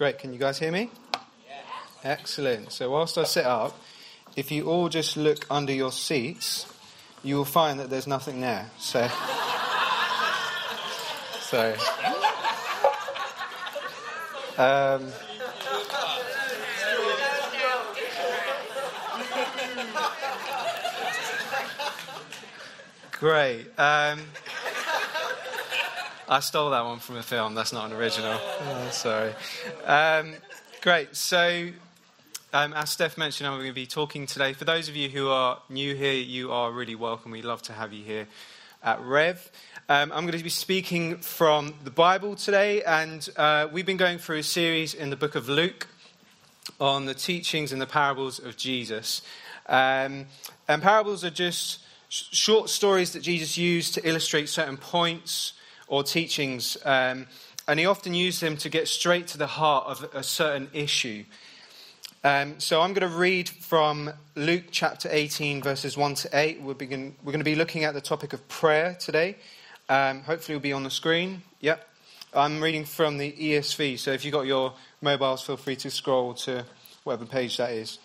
Great. Can you guys hear me? Excellent. So, whilst I sit up, if you all just look under your seats, you will find that there's nothing there. So, so, um, great. Um, I stole that one from a film. That's not an original. Oh, sorry. Um, great. So, um, as Steph mentioned, I'm going to be talking today. For those of you who are new here, you are really welcome. We'd love to have you here at Rev. Um, I'm going to be speaking from the Bible today, and uh, we've been going through a series in the book of Luke on the teachings and the parables of Jesus. Um, and parables are just sh- short stories that Jesus used to illustrate certain points or teachings, um, and he often used them to get straight to the heart of a certain issue. Um, so I'm going to read from Luke chapter 18, verses 1 to 8. We're, begin, we're going to be looking at the topic of prayer today. Um, hopefully, it'll be on the screen. Yep. I'm reading from the ESV, so if you've got your mobiles, feel free to scroll to whatever page that is.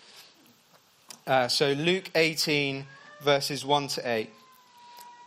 Uh, so, Luke 18, verses 1 to 8.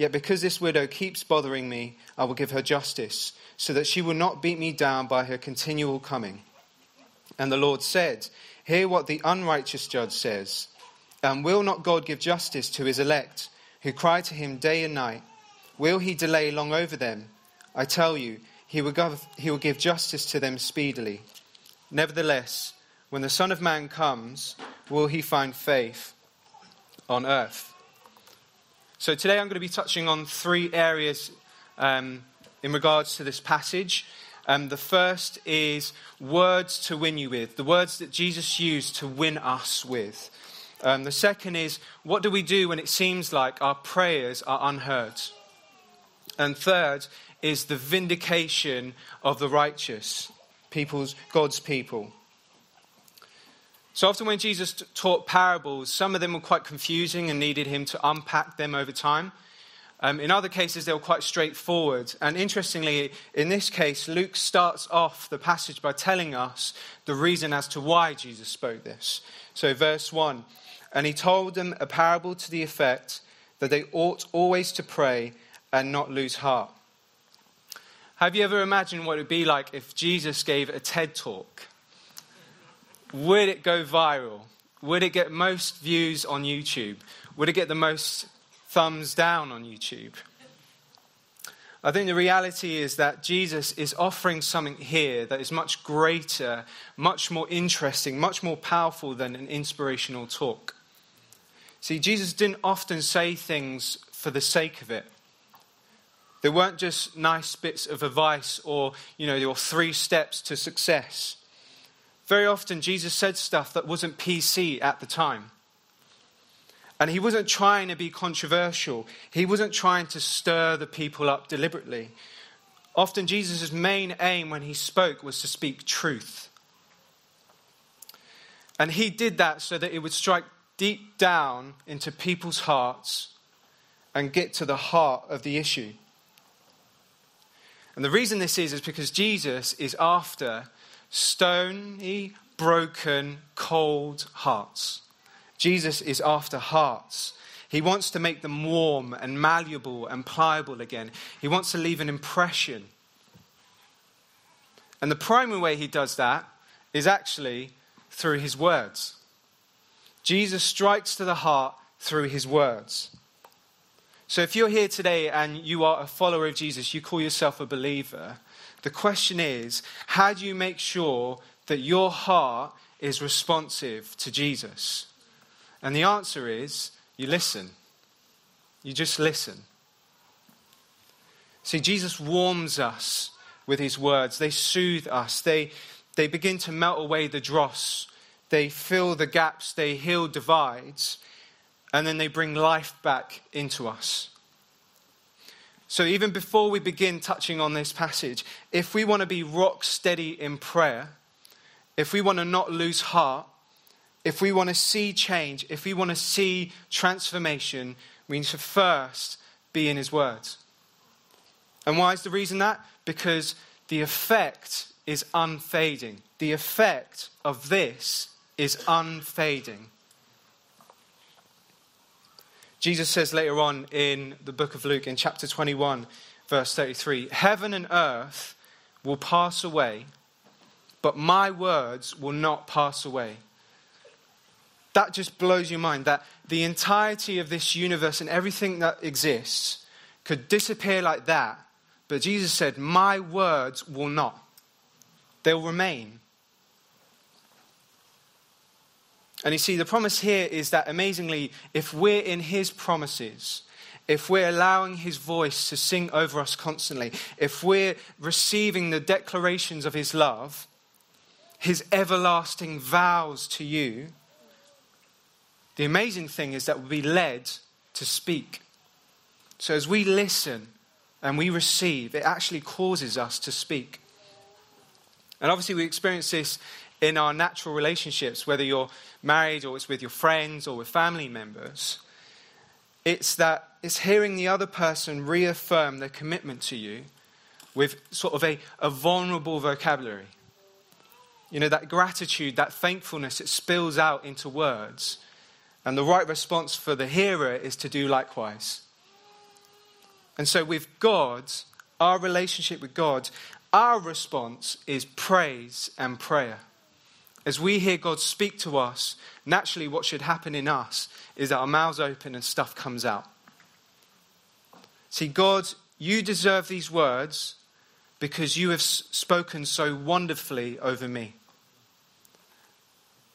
yet because this widow keeps bothering me, I will give her justice so that she will not beat me down by her continual coming. And the Lord said, Hear what the unrighteous judge says. And will not God give justice to his elect, who cry to him day and night? Will he delay long over them? I tell you, he will, give, he will give justice to them speedily. Nevertheless, when the Son of Man comes, will he find faith on earth? So today I'm going to be touching on three areas um, in regards to this passage. Um, the first is words to win you with, the words that Jesus used to win us with. Um, the second is what do we do when it seems like our prayers are unheard? And third is the vindication of the righteous, people's, God's people. So often when Jesus taught parables, some of them were quite confusing and needed him to unpack them over time. Um, in other cases, they were quite straightforward. And interestingly, in this case, Luke starts off the passage by telling us the reason as to why Jesus spoke this. So, verse 1 And he told them a parable to the effect that they ought always to pray and not lose heart. Have you ever imagined what it would be like if Jesus gave a TED talk? Would it go viral? Would it get most views on YouTube? Would it get the most thumbs down on YouTube. I think the reality is that Jesus is offering something here that is much greater, much more interesting, much more powerful than an inspirational talk. See, Jesus didn't often say things for the sake of it. They weren't just nice bits of advice or, you know, your three steps to success. Very often, Jesus said stuff that wasn't PC at the time. And he wasn't trying to be controversial, he wasn't trying to stir the people up deliberately. Often, Jesus' main aim when he spoke was to speak truth. And he did that so that it would strike deep down into people's hearts and get to the heart of the issue. And the reason this is, is because Jesus is after stony, broken, cold hearts. Jesus is after hearts. He wants to make them warm and malleable and pliable again. He wants to leave an impression. And the primary way he does that is actually through his words. Jesus strikes to the heart through his words. So if you're here today and you are a follower of Jesus, you call yourself a believer, the question is how do you make sure that your heart is responsive to Jesus? And the answer is you listen. You just listen. See, Jesus warms us with his words. They soothe us. They, they begin to melt away the dross. They fill the gaps. They heal divides. And then they bring life back into us. So, even before we begin touching on this passage, if we want to be rock steady in prayer, if we want to not lose heart, if we want to see change, if we want to see transformation, we need to first be in His words. And why is the reason that? Because the effect is unfading. The effect of this is unfading. Jesus says later on in the book of Luke, in chapter 21, verse 33 Heaven and earth will pass away, but my words will not pass away. That just blows your mind that the entirety of this universe and everything that exists could disappear like that, but Jesus said, My words will not. They'll remain. And you see, the promise here is that amazingly, if we're in His promises, if we're allowing His voice to sing over us constantly, if we're receiving the declarations of His love, His everlasting vows to you, the amazing thing is that we'll be led to speak. So as we listen and we receive, it actually causes us to speak. And obviously, we experience this in our natural relationships, whether you're married or it's with your friends or with family members, it's that it's hearing the other person reaffirm their commitment to you with sort of a, a vulnerable vocabulary. You know, that gratitude, that thankfulness, it spills out into words. And the right response for the hearer is to do likewise. And so, with God, our relationship with God, our response is praise and prayer. As we hear God speak to us, naturally what should happen in us is that our mouths open and stuff comes out. See, God, you deserve these words because you have spoken so wonderfully over me.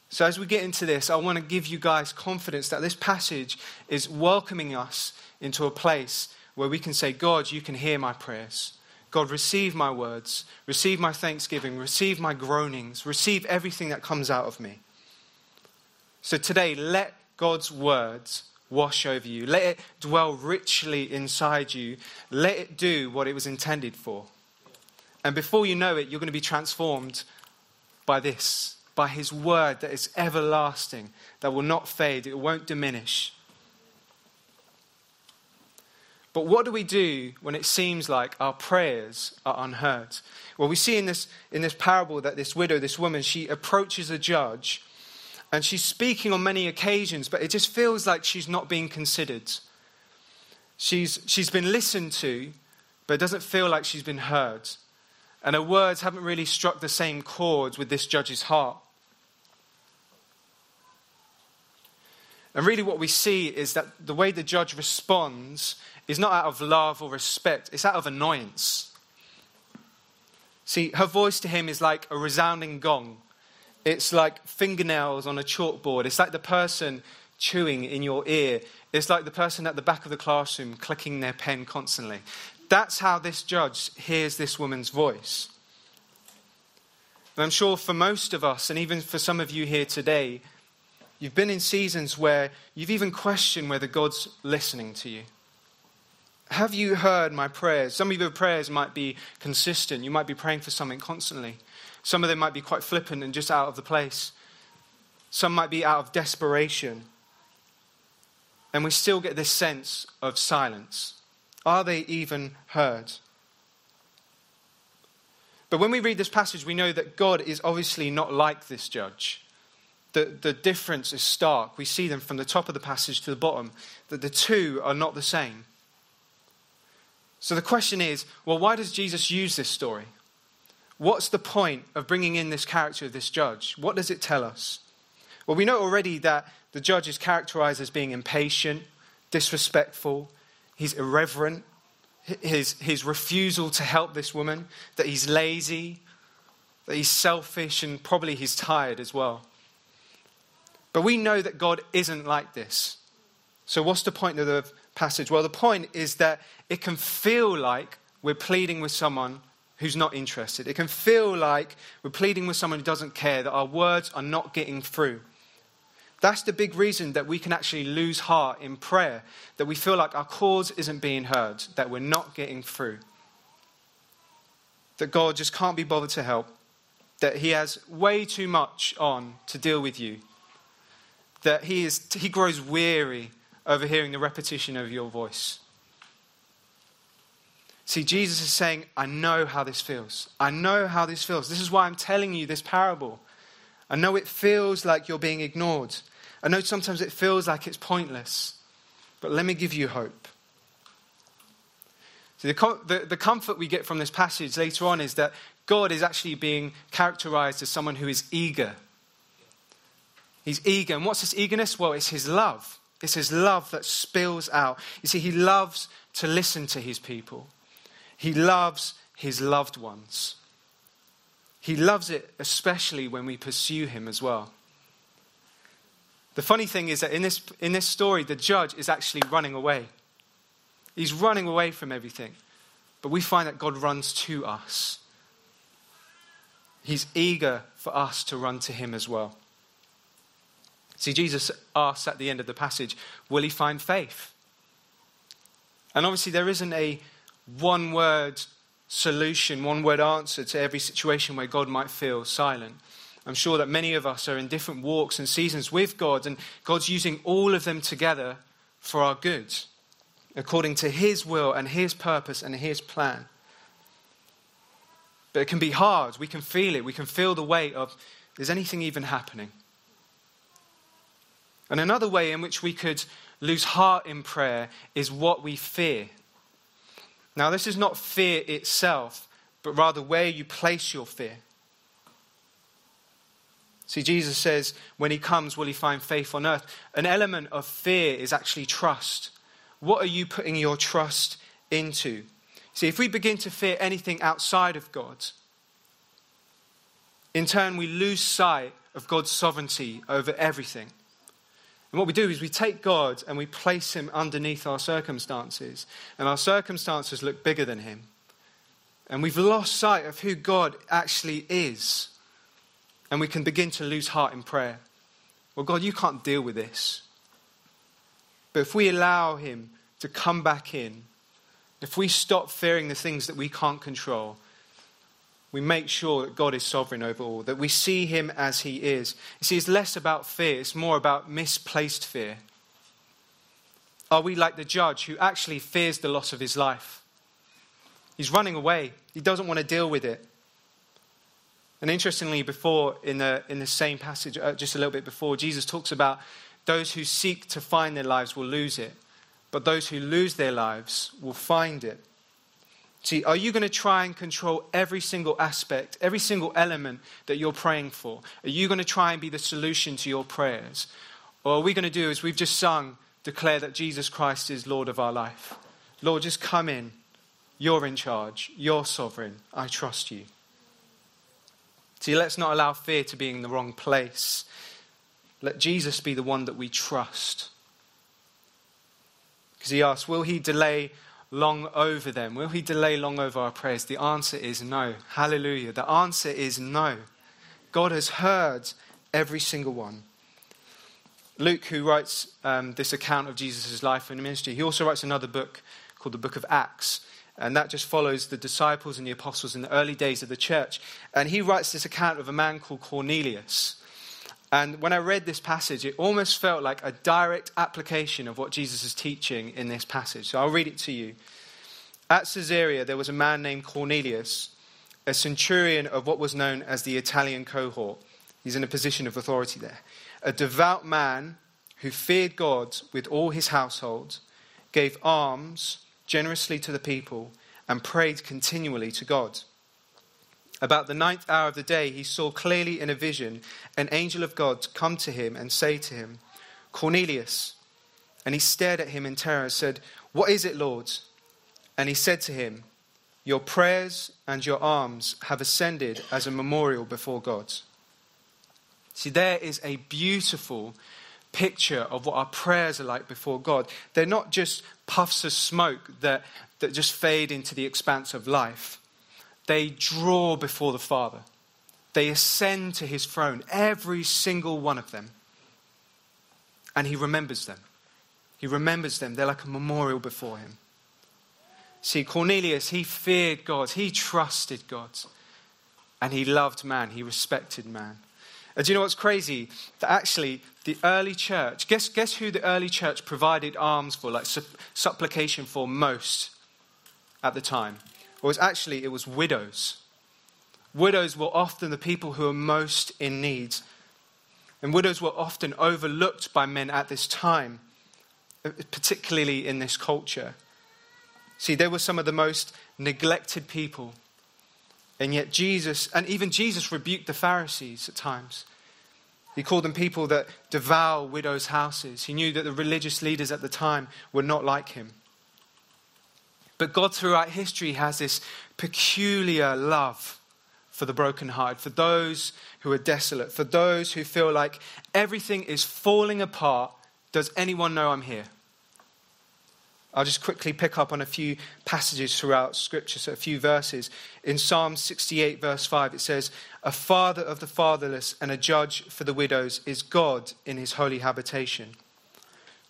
So, as we get into this, I want to give you guys confidence that this passage is welcoming us into a place where we can say, God, you can hear my prayers. God, receive my words, receive my thanksgiving, receive my groanings, receive everything that comes out of me. So today, let God's words wash over you. Let it dwell richly inside you. Let it do what it was intended for. And before you know it, you're going to be transformed by this, by His word that is everlasting, that will not fade, it won't diminish. But what do we do when it seems like our prayers are unheard? Well, we see in this, in this parable that this widow, this woman, she approaches a judge and she's speaking on many occasions, but it just feels like she's not being considered. She's, she's been listened to, but it doesn't feel like she's been heard. And her words haven't really struck the same chords with this judge's heart. And really, what we see is that the way the judge responds is not out of love or respect, it's out of annoyance. See, her voice to him is like a resounding gong. It's like fingernails on a chalkboard. It's like the person chewing in your ear. It's like the person at the back of the classroom clicking their pen constantly. That's how this judge hears this woman's voice. And I'm sure for most of us, and even for some of you here today, you've been in seasons where you've even questioned whether God's listening to you. Have you heard my prayers? Some of your prayers might be consistent. You might be praying for something constantly. Some of them might be quite flippant and just out of the place. Some might be out of desperation. And we still get this sense of silence. Are they even heard? But when we read this passage, we know that God is obviously not like this judge. The, the difference is stark. We see them from the top of the passage to the bottom, that the two are not the same. So the question is well, why does Jesus use this story? What's the point of bringing in this character of this judge? What does it tell us? Well, we know already that the judge is characterized as being impatient, disrespectful, he's irreverent, his, his refusal to help this woman, that he's lazy, that he's selfish, and probably he's tired as well. But we know that God isn't like this. So, what's the point of the passage? Well, the point is that it can feel like we're pleading with someone who's not interested. It can feel like we're pleading with someone who doesn't care, that our words are not getting through. That's the big reason that we can actually lose heart in prayer, that we feel like our cause isn't being heard, that we're not getting through, that God just can't be bothered to help, that He has way too much on to deal with you, that He, is, he grows weary over hearing the repetition of your voice. See, Jesus is saying, I know how this feels. I know how this feels. This is why I'm telling you this parable. I know it feels like you're being ignored. I know sometimes it feels like it's pointless. But let me give you hope. See, the, the, the comfort we get from this passage later on is that God is actually being characterized as someone who is eager. He's eager. And what's his eagerness? Well, it's his love. It's his love that spills out. You see, he loves to listen to his people. He loves his loved ones. He loves it especially when we pursue him as well. The funny thing is that in this, in this story, the judge is actually running away. He's running away from everything. But we find that God runs to us. He's eager for us to run to him as well. See, Jesus asks at the end of the passage, Will he find faith? And obviously, there isn't a one word solution, one word answer to every situation where God might feel silent. I'm sure that many of us are in different walks and seasons with God, and God's using all of them together for our good, according to His will and His purpose and His plan. But it can be hard. We can feel it. We can feel the weight of is anything even happening? And another way in which we could lose heart in prayer is what we fear. Now, this is not fear itself, but rather where you place your fear. See, Jesus says, when he comes, will he find faith on earth? An element of fear is actually trust. What are you putting your trust into? See, if we begin to fear anything outside of God, in turn, we lose sight of God's sovereignty over everything. And what we do is we take God and we place him underneath our circumstances. And our circumstances look bigger than him. And we've lost sight of who God actually is. And we can begin to lose heart in prayer. Well, God, you can't deal with this. But if we allow him to come back in, if we stop fearing the things that we can't control, we make sure that God is sovereign over all, that we see him as he is. You see, it's less about fear, it's more about misplaced fear. Are we like the judge who actually fears the loss of his life? He's running away, he doesn't want to deal with it. And interestingly, before in the, in the same passage, uh, just a little bit before, Jesus talks about those who seek to find their lives will lose it, but those who lose their lives will find it. See, are you going to try and control every single aspect, every single element that you're praying for? Are you going to try and be the solution to your prayers? Or are we going to do as we've just sung, declare that Jesus Christ is Lord of our life? Lord, just come in. You're in charge. You're sovereign. I trust you. See, let's not allow fear to be in the wrong place. Let Jesus be the one that we trust. Because he asks, Will he delay long over them? Will he delay long over our prayers? The answer is no. Hallelujah. The answer is no. God has heard every single one. Luke, who writes um, this account of Jesus' life and ministry, he also writes another book called the Book of Acts. And that just follows the disciples and the apostles in the early days of the church. And he writes this account of a man called Cornelius. And when I read this passage, it almost felt like a direct application of what Jesus is teaching in this passage. So I'll read it to you. At Caesarea, there was a man named Cornelius, a centurion of what was known as the Italian cohort. He's in a position of authority there. A devout man who feared God with all his household, gave alms generously to the people, and prayed continually to God. About the ninth hour of the day, he saw clearly in a vision an angel of God come to him and say to him, Cornelius. And he stared at him in terror and said, What is it, Lord? And he said to him, Your prayers and your alms have ascended as a memorial before God. See, there is a beautiful picture of what our prayers are like before God. They're not just puffs of smoke that, that just fade into the expanse of life they draw before the Father. They ascend to his throne, every single one of them. and he remembers them. He remembers them. They're like a memorial before him. See, Cornelius, he feared God, he trusted God, and he loved man, he respected man. And do you know what's crazy? That actually, the early church, guess, guess who the early church provided alms for, like supplication for most at the time? Well, it was actually, it was widows. Widows were often the people who were most in need. And widows were often overlooked by men at this time, particularly in this culture. See, they were some of the most neglected people. And yet, Jesus, and even Jesus rebuked the Pharisees at times. He called them people that devour widows' houses. He knew that the religious leaders at the time were not like him. But God, throughout history, has this peculiar love for the brokenhearted, for those who are desolate, for those who feel like everything is falling apart. Does anyone know I'm here? I'll just quickly pick up on a few passages throughout Scripture, so a few verses. In Psalm 68, verse 5, it says, A father of the fatherless and a judge for the widows is God in his holy habitation.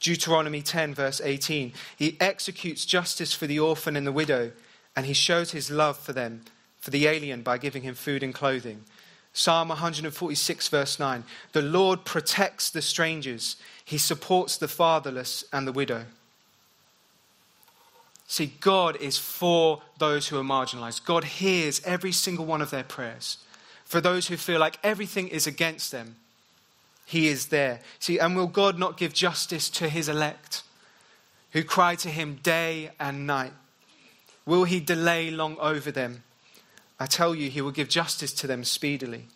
Deuteronomy 10, verse 18, He executes justice for the orphan and the widow, and he shows his love for them, for the alien, by giving him food and clothing. Psalm 146, verse 9, The Lord protects the strangers, he supports the fatherless and the widow. See, God is for those who are marginalized. God hears every single one of their prayers. For those who feel like everything is against them, He is there. See, and will God not give justice to His elect who cry to Him day and night? Will He delay long over them? I tell you, He will give justice to them speedily.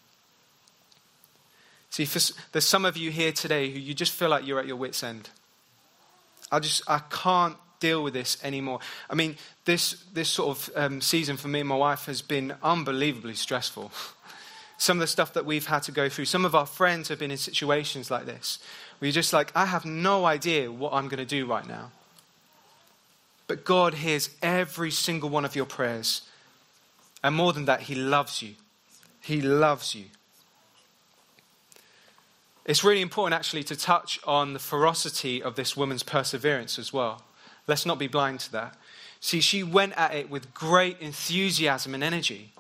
See, for, there's some of you here today who you just feel like you're at your wits' end. I just, I can't deal with this anymore. I mean, this, this sort of um, season for me and my wife has been unbelievably stressful. Some of the stuff that we've had to go through, some of our friends have been in situations like this where you're just like, I have no idea what I'm going to do right now. But God hears every single one of your prayers. And more than that, He loves you. He loves you. It's really important, actually, to touch on the ferocity of this woman's perseverance as well. Let's not be blind to that. See, she went at it with great enthusiasm and energy.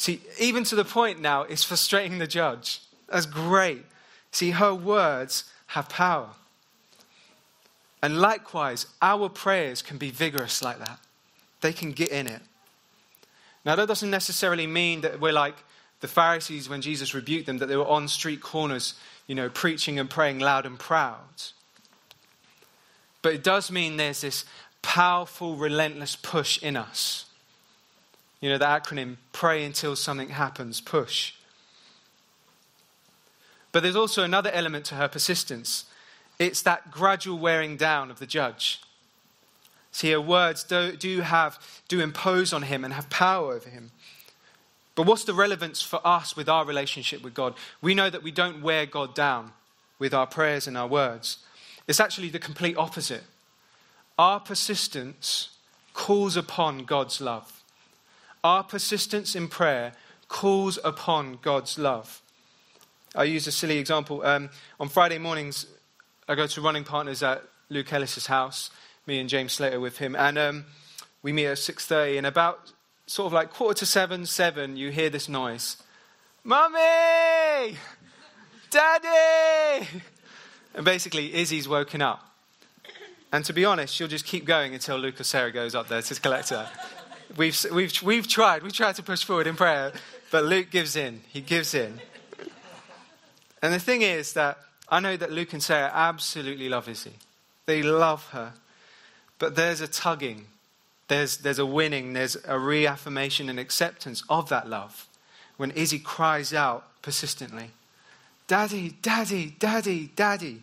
See, even to the point now, it's frustrating the judge. That's great. See, her words have power. And likewise, our prayers can be vigorous like that. They can get in it. Now, that doesn't necessarily mean that we're like the Pharisees when Jesus rebuked them, that they were on street corners, you know, preaching and praying loud and proud. But it does mean there's this powerful, relentless push in us. You know, the acronym pray until something happens, push. But there's also another element to her persistence it's that gradual wearing down of the judge. See, her words do, do, have, do impose on him and have power over him. But what's the relevance for us with our relationship with God? We know that we don't wear God down with our prayers and our words. It's actually the complete opposite. Our persistence calls upon God's love. Our persistence in prayer calls upon God's love. I use a silly example. Um, on Friday mornings, I go to running partners at Luke Ellis's house, me and James Slater with him, and um, we meet at 6.30, and about sort of like quarter to seven, seven, you hear this noise. Mummy! Daddy! And basically, Izzy's woken up. And to be honest, she'll just keep going until Luke or Sarah goes up there to collect her. We've, we've, we've tried. We've tried to push forward in prayer, but Luke gives in. He gives in. And the thing is that I know that Luke and Sarah absolutely love Izzy. They love her. But there's a tugging, there's, there's a winning, there's a reaffirmation and acceptance of that love when Izzy cries out persistently. Daddy, Daddy, Daddy, Daddy.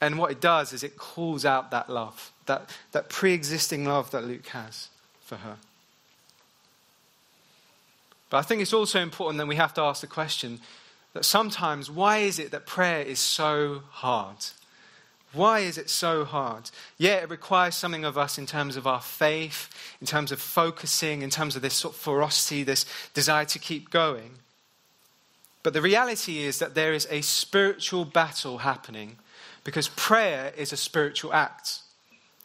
And what it does is it calls out that love, that, that pre existing love that Luke has for her. But I think it's also important that we have to ask the question that sometimes, why is it that prayer is so hard? Why is it so hard? Yeah, it requires something of us in terms of our faith, in terms of focusing, in terms of this sort of ferocity, this desire to keep going. But the reality is that there is a spiritual battle happening because prayer is a spiritual act.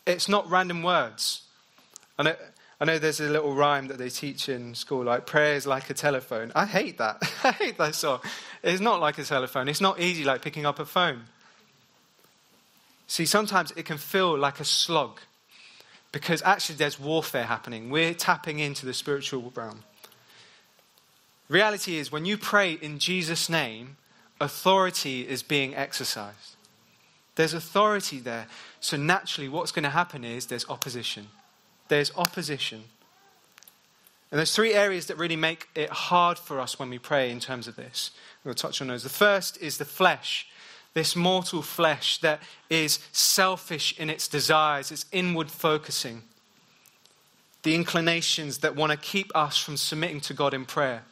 It's not random words. I know, I know there's a little rhyme that they teach in school, like prayer is like a telephone. I hate that. I hate that song. It's not like a telephone. It's not easy like picking up a phone. See, sometimes it can feel like a slog because actually there's warfare happening. We're tapping into the spiritual realm. Reality is, when you pray in Jesus' name, authority is being exercised. There's authority there. So naturally, what's going to happen is there's opposition. There's opposition. And there's three areas that really make it hard for us when we pray in terms of this. We'll touch on those. The first is the flesh, this mortal flesh that is selfish in its desires, it's inward focusing. The inclinations that want to keep us from submitting to God in prayer.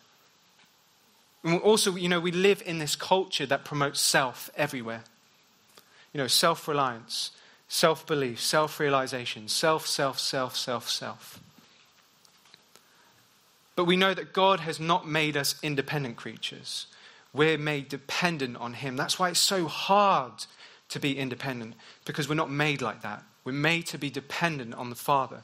And also, you know, we live in this culture that promotes self everywhere. You know, self reliance, self belief, self realization, self, self, self, self, self. But we know that God has not made us independent creatures. We're made dependent on Him. That's why it's so hard to be independent, because we're not made like that. We're made to be dependent on the Father.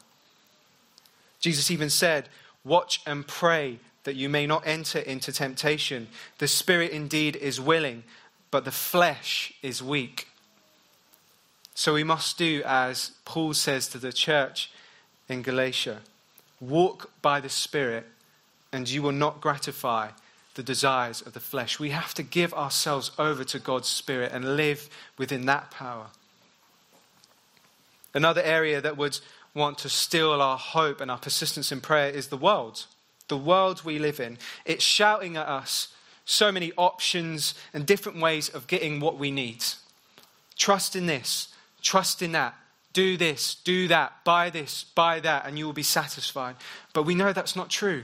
Jesus even said, Watch and pray that you may not enter into temptation. The spirit indeed is willing, but the flesh is weak. So we must do as Paul says to the church in Galatia walk by the Spirit, and you will not gratify the desires of the flesh. We have to give ourselves over to God's Spirit and live within that power. Another area that would want to steal our hope and our persistence in prayer is the world the world we live in, it's shouting at us so many options and different ways of getting what we need. Trust in this, trust in that, do this, do that, buy this, buy that, and you will be satisfied. But we know that's not true.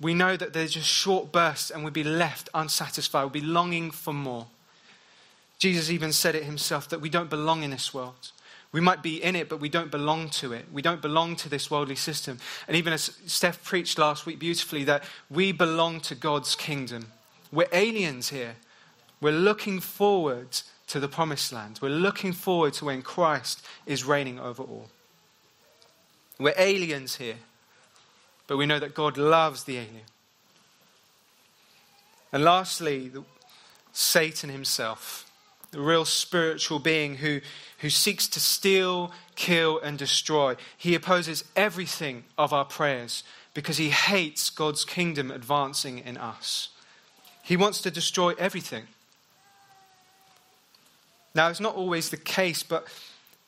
We know that there's just short bursts and we'll be left unsatisfied, we'll be longing for more. Jesus even said it himself that we don't belong in this world. We might be in it, but we don't belong to it. We don't belong to this worldly system. And even as Steph preached last week beautifully, that we belong to God's kingdom. We're aliens here. We're looking forward to the promised land. We're looking forward to when Christ is reigning over all. We're aliens here, but we know that God loves the alien. And lastly, Satan himself the real spiritual being who, who seeks to steal, kill, and destroy. He opposes everything of our prayers because he hates God's kingdom advancing in us. He wants to destroy everything. Now, it's not always the case, but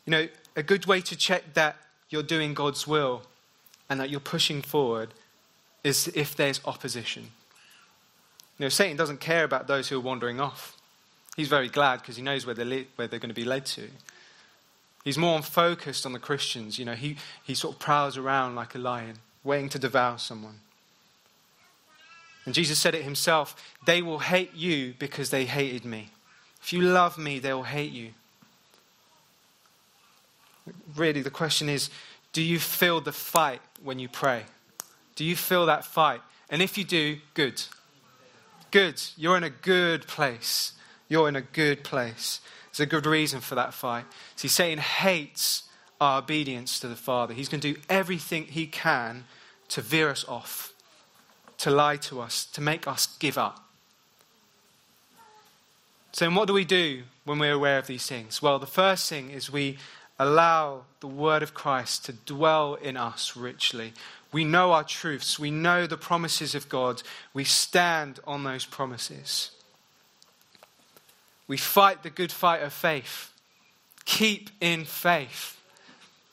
you know, a good way to check that you're doing God's will and that you're pushing forward is if there's opposition. You know, Satan doesn't care about those who are wandering off. He's very glad because he knows where they're, le- where they're going to be led to. He's more focused on the Christians. You know, he, he sort of prowls around like a lion, waiting to devour someone. And Jesus said it himself they will hate you because they hated me. If you love me, they will hate you. Really, the question is do you feel the fight when you pray? Do you feel that fight? And if you do, good. Good. You're in a good place. You're in a good place. There's a good reason for that fight. See, Satan hates our obedience to the Father. He's going to do everything he can to veer us off, to lie to us, to make us give up. So, what do we do when we're aware of these things? Well, the first thing is we allow the word of Christ to dwell in us richly. We know our truths, we know the promises of God, we stand on those promises. We fight the good fight of faith. Keep in faith.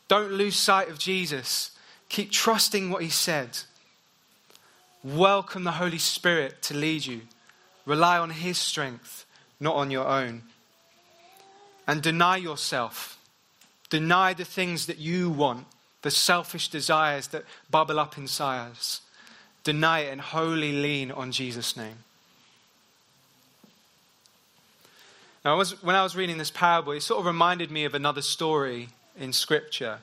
Don't lose sight of Jesus. Keep trusting what he said. Welcome the Holy Spirit to lead you. Rely on his strength, not on your own. And deny yourself. Deny the things that you want, the selfish desires that bubble up inside us. Deny it and wholly lean on Jesus' name. Now, when I was reading this parable, it sort of reminded me of another story in Scripture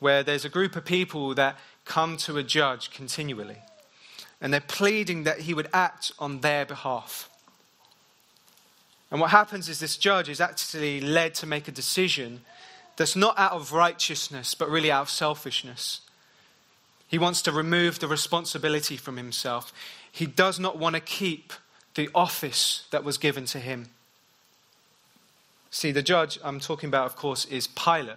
where there's a group of people that come to a judge continually. and they're pleading that he would act on their behalf. And what happens is this judge is actually led to make a decision that's not out of righteousness, but really out of selfishness. He wants to remove the responsibility from himself. He does not want to keep the office that was given to him. See, the judge I'm talking about, of course, is Pilate.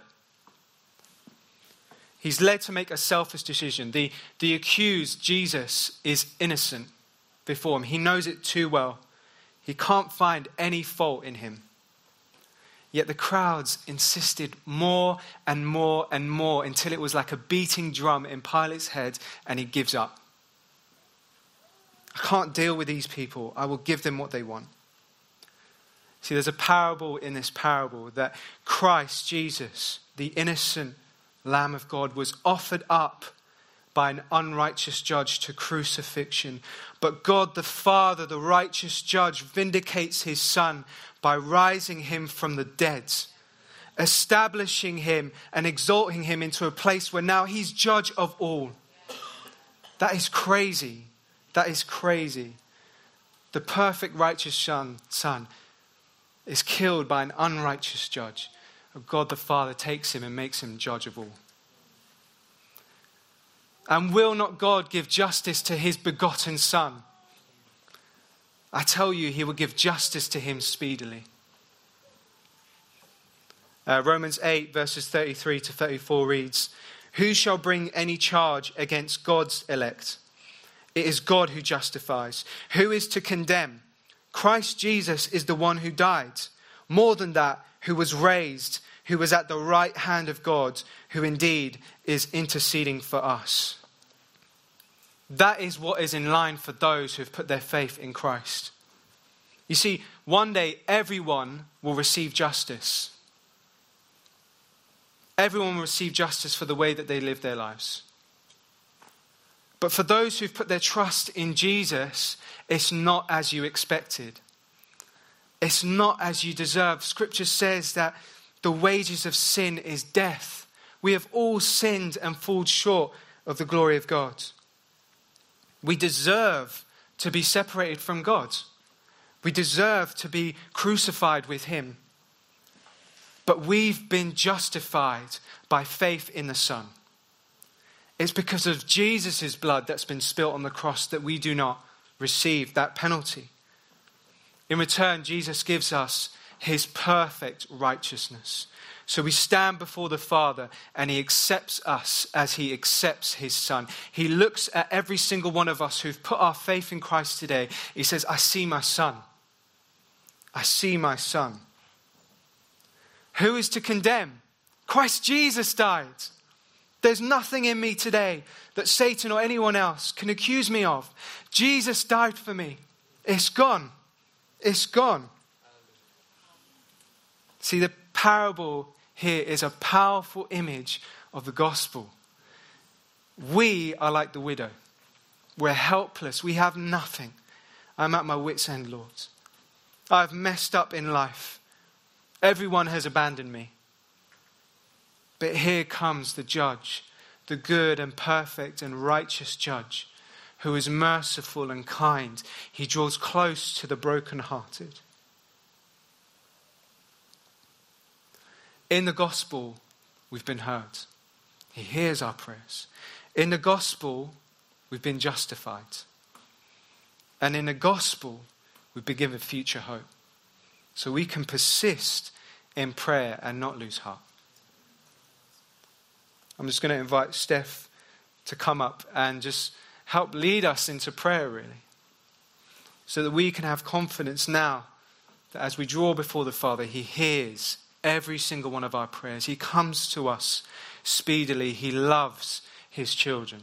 He's led to make a selfish decision. The, the accused, Jesus, is innocent before him. He knows it too well. He can't find any fault in him. Yet the crowds insisted more and more and more until it was like a beating drum in Pilate's head and he gives up. I can't deal with these people. I will give them what they want. See, there's a parable in this parable that Christ, Jesus, the innocent Lamb of God, was offered up by an unrighteous judge to crucifixion. But God the Father, the righteous judge, vindicates his Son by rising him from the dead, establishing him and exalting him into a place where now he's judge of all. That is crazy. That is crazy. The perfect righteous son, son is killed by an unrighteous judge. God the Father takes him and makes him judge of all. And will not God give justice to his begotten Son? I tell you, he will give justice to him speedily. Uh, Romans 8, verses 33 to 34 reads Who shall bring any charge against God's elect? It is God who justifies. Who is to condemn? Christ Jesus is the one who died. More than that, who was raised who was at the right hand of God, who indeed is interceding for us. That is what is in line for those who have put their faith in Christ. You see, one day everyone will receive justice. Everyone will receive justice for the way that they live their lives. But for those who've put their trust in Jesus, it's not as you expected. It's not as you deserve. Scripture says that the wages of sin is death. We have all sinned and fallen short of the glory of God. We deserve to be separated from God. We deserve to be crucified with Him. But we've been justified by faith in the Son. It's because of Jesus' blood that's been spilt on the cross that we do not receive that penalty. In return, Jesus gives us his perfect righteousness. So we stand before the Father and he accepts us as he accepts his Son. He looks at every single one of us who've put our faith in Christ today. He says, I see my Son. I see my Son. Who is to condemn? Christ Jesus died. There's nothing in me today that Satan or anyone else can accuse me of. Jesus died for me. It's gone. It's gone. See, the parable here is a powerful image of the gospel. We are like the widow. We're helpless. We have nothing. I'm at my wits' end, Lord. I've messed up in life. Everyone has abandoned me. But here comes the judge, the good and perfect and righteous judge, who is merciful and kind. He draws close to the brokenhearted. In the gospel, we've been heard. He hears our prayers. In the gospel, we've been justified. And in the gospel, we've been given future hope. So we can persist in prayer and not lose heart. I'm just going to invite Steph to come up and just help lead us into prayer, really. So that we can have confidence now that as we draw before the Father, He hears every single one of our prayers. He comes to us speedily. He loves his children.